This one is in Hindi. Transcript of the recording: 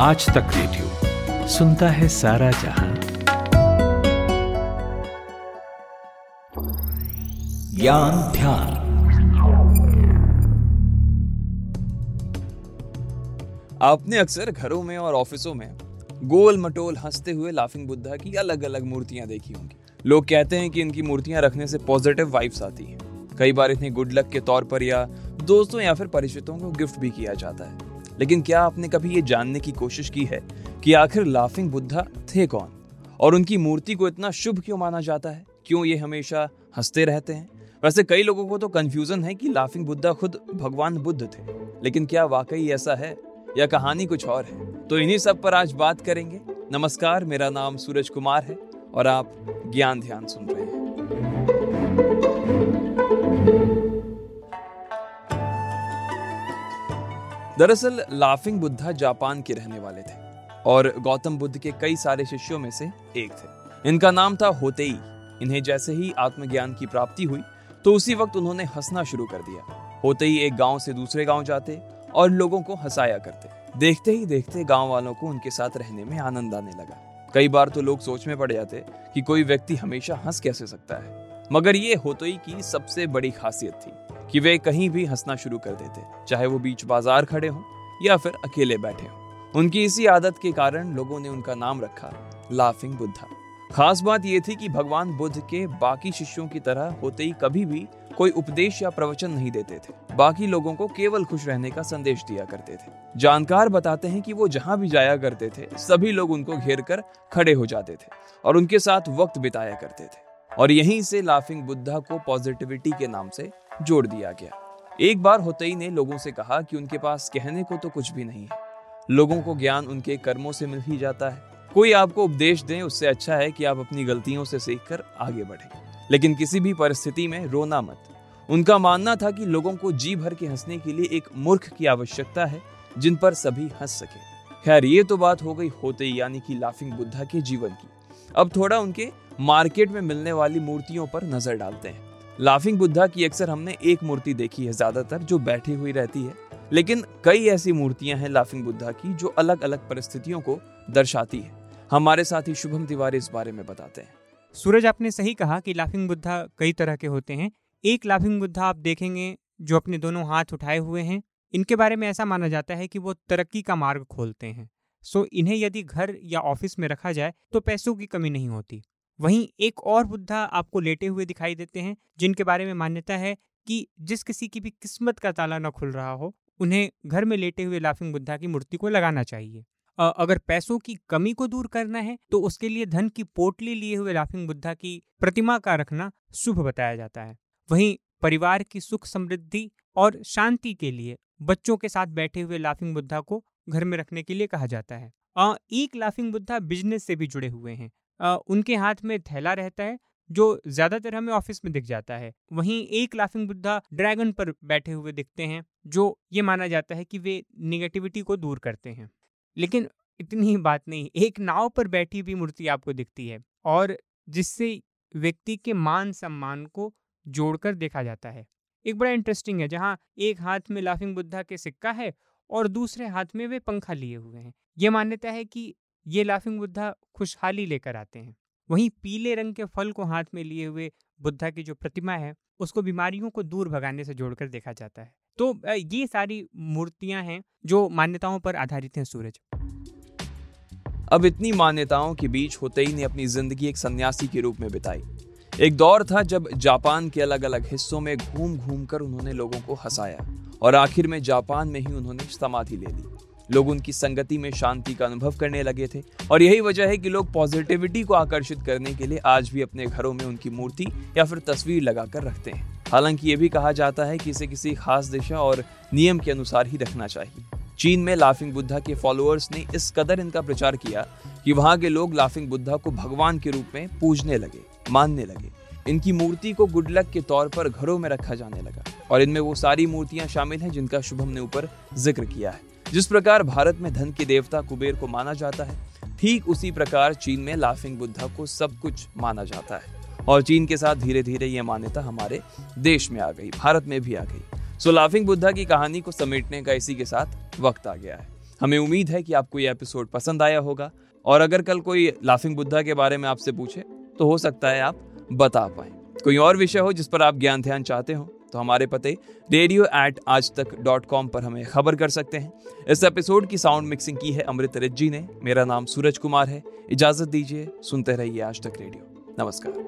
आज तक रेडियो सुनता है सारा जहाँ। ज्ञान ध्यान। आपने अक्सर घरों में और ऑफिसों में गोल मटोल हँसते हुए लाफिंग बुद्धा की अलग अलग मूर्तियाँ देखी होंगी। लोग कहते हैं कि इनकी मूर्तियाँ रखने से पॉजिटिव वाइब्स आती हैं। कई बार इन्हें गुड लक के तौर पर या दोस्तों या फिर परिचितों को गिफ्ट भी किया जाता है। लेकिन क्या आपने कभी ये जानने की कोशिश की है कि आखिर लाफिंग बुद्धा थे कौन? और उनकी मूर्ति को इतना शुभ क्यों माना जाता है? क्यों ये हमेशा हँसते रहते हैं? वैसे कई लोगों को तो कंफ्यूजन है कि लाफिंग बुद्धा खुद भगवान बुद्ध थे। लेकिन क्या वाकई ऐसा है? या कहानी कुछ और है? तो इन्हीं सब पर आज बात करेंगे। नमस्कार, मेरा नाम सूरज कुमार है और आप ज्ञान ध्यान सुन रहे हैं। दरअसल, लाफिंग बुद्धा जापान के रहने वाले थे और गौतम बुद्ध के कई सारे शिष्यों में से एक थे। इनका नाम था होतेई। इन्हें जैसे ही आत्मज्ञान की प्राप्ति हुई तो उसी वक्त उन्होंने हंसना शुरू कर दिया। होते ही एक गाँव से दूसरे गाँव जाते और लोगों को हंसाया करते। देखते ही देखते गाँव वालों को उनके साथ रहने में आनंद आने लगा। कई बार तो लोग सोच में पड़ जाते कि कोई व्यक्ति हमेशा हंस कैसे सकता है। मगर ये होतोई की सबसे बड़ी खासियत थी कि वे कहीं भी हंसना शुरू कर देते, चाहे वो बीच बाज़ार खड़े हों या फिर अकेले बैठे हों। उनकी इसी आदत के कारण लोगों ने उनका नाम रखा, लाफिंग बुद्धा। खास बात यह थी कि भगवान बुद्ध के बाकी शिष्यों की तरह होते ही कभी भी कोई उपदेश या प्रवचन नहीं देते थे। बाकी लोगों को केवल खुश रहने का संदेश दिया करते थे। जानकार बताते हैं कि वो जहाँ भी जाया करते थे, सभी लोग उनको घेर कर खड़े हो जाते थे और उनके साथ वक्त बिताया करते थे। और यहीं से लाफिंग बुद्धा को पॉजिटिविटी के नाम से जोड़ दिया गया। एक बार होते ने लोगों से कहा कि उनके पास कहने को तो कुछ भी नहीं है। लोगों को ज्ञान उनके कर्मों से मिल ही जाता है। कोई आपको उपदेश दे, उससे अच्छा है कि आप अपनी गलतियों से सीखकर आगे बढ़ें। लेकिन किसी भी परिस्थिति में रोना मत। उनका मानना था कि लोगों को जी भर के हंसने के लिए एक मूर्ख की आवश्यकता है, जिन पर सभी हंस सके। खैर, ये तो बात हो गई होते यानी कि लाफिंग बुद्धा के जीवन की। अब थोड़ा उनके मार्केट में मिलने वाली मूर्तियों पर नज़र डालते हैं। लाफिंग बुद्धा की अक्सर हमने एक मूर्ति देखी है ज़्यादातर, जो बैठी हुई रहती है। लेकिन कई ऐसी मूर्तियाँ हैं लाफिंग बुद्धा की, जो अलग अलग परिस्थितियों को दर्शाती है। हमारे साथी शुभम तिवारी इस बारे में बताते हैं। सूरज, आपने सही कहा कि लाफिंग बुद्धा कई तरह के होते हैं। एक लाफिंग बुद्धा आप देखेंगे, जो अपने दोनों हाथ उठाए हुए हैं। इनके बारे में ऐसा माना जाता है कि वो तरक्की का मार्ग खोलते हैं। सो, इन्हें यदि घर या ऑफ़िस में रखा जाए तो पैसों की कमी नहीं होती। वहीं एक और बुद्धा आपको लेटे हुए दिखाई देते हैं, जिनके बारे में मान्यता है कि जिस किसी की भी किस्मत का ताला न खुल रहा हो, उन्हें घर में लेटे हुए लाफिंग बुद्धा की मूर्ति को लगाना चाहिए। अगर पैसों की कमी को दूर करना है तो उसके लिए धन की पोटली लिए हुए लाफिंग बुद्धा की प्रतिमा का रखना शुभ बताया जाता है। वहीं परिवार की सुख समृद्धि और शांति के लिए बच्चों के साथ बैठे हुए लाफिंग बुद्धा को घर में रखने के लिए कहा जाता है। एक लाफिंग बुद्धा बिज़नेस से भी जुड़े हुए हैं। उनके हाथ में थैला रहता है, जो ज़्यादातर हमें ऑफ़िस में दिख जाता है। वहीं एक लाफिंग बुद्धा ड्रैगन पर बैठे हुए दिखते हैं, जो ये माना जाता है कि वे निगेटिविटी को दूर करते हैं। लेकिन इतनी ही बात नहीं, एक नाव पर बैठी हुई मूर्ति आपको दिखती है, और जिससे व्यक्ति के मान सम्मान को जोड़कर देखा जाता है। एक बड़ा इंटरेस्टिंग है, जहाँ एक हाथ में लाफिंग बुद्धा के सिक्का है, और दूसरे हाथ में वे पंखा लिए हुए हैं। ये मान्यता है कि ये लाफिंग बुद्धा खुशहाली लेकर आते हैं। वहीं पीले रंग के फल को हाथ में लिए हुए बुद्धा की जो प्रतिमा है, उसको बीमारियों को दूर भगाने से जोड़कर देखा जाता है। तो ये सारी मूर्तियाँ हैं जो मान्यताओं पर आधारित हैं सूरज। अब इतनी मान्यताओं के बीच होते ही ने अपनी ज़िंदगी एक सन्यासी के रूप में बिताई। एक दौर था जब जापान के अलग अलग हिस्सों में घूम घूम कर उन्होंने लोगों को हंसाया और आखिर में जापान में ही उन्होंने समाधि ले ली। लोग उनकी संगति में शांति का अनुभव करने लगे थे। और यही वजह है कि लोग पॉजिटिविटी को आकर्षित करने के लिए आज भी अपने घरों में उनकी मूर्ति या फिर तस्वीर लगाकर रखते हैं। हालाँकि ये भी कहा जाता है कि इसे किसी खास दिशा और नियम के अनुसार ही रखना चाहिए। चीन में लाफिंग बुद्धा के फॉलोअर्स ने इस कदर इनका प्रचार किया कि वहाँ के लोग लाफिंग बुद्धा को भगवान के रूप में पूजने लगे, मानने लगे। इनकी मूर्ति को गुड लक के तौर पर घरों में रखा जाने लगा। और इनमें वो सारी मूर्तियाँ शामिल हैं जिनका शुभम ने ऊपर ज़िक्र किया है। जिस प्रकार भारत में धन के देवता कुबेर को माना जाता है, ठीक उसी प्रकार चीन में लाफिंग बुद्धा को सब कुछ माना जाता है। और चीन के साथ धीरे धीरे ये मान्यता हमारे देश में आ गई, भारत में भी आ गई। सो लाफिंग बुद्धा की कहानी को समेटने का इसी के साथ वक्त आ गया है। हमें उम्मीद है कि आपको ये एपिसोड पसंद आया होगा। और अगर कल कोई लाफिंग बुद्धा के बारे में आपसे पूछे तो हो सकता है आप बता पाए। कोई और विषय हो जिस पर आप ज्ञान ध्यान चाहते हो तो हमारे पते रेडियो एट आज तक डॉट कॉम पर हमें खबर कर सकते हैं। इस एपिसोड की साउंड मिक्सिंग की है अमृत रिज्जी ने। मेरा नाम सूरज कुमार है। इजाज़त दीजिए, सुनते रहिए आज तक रेडियो नमस्कार।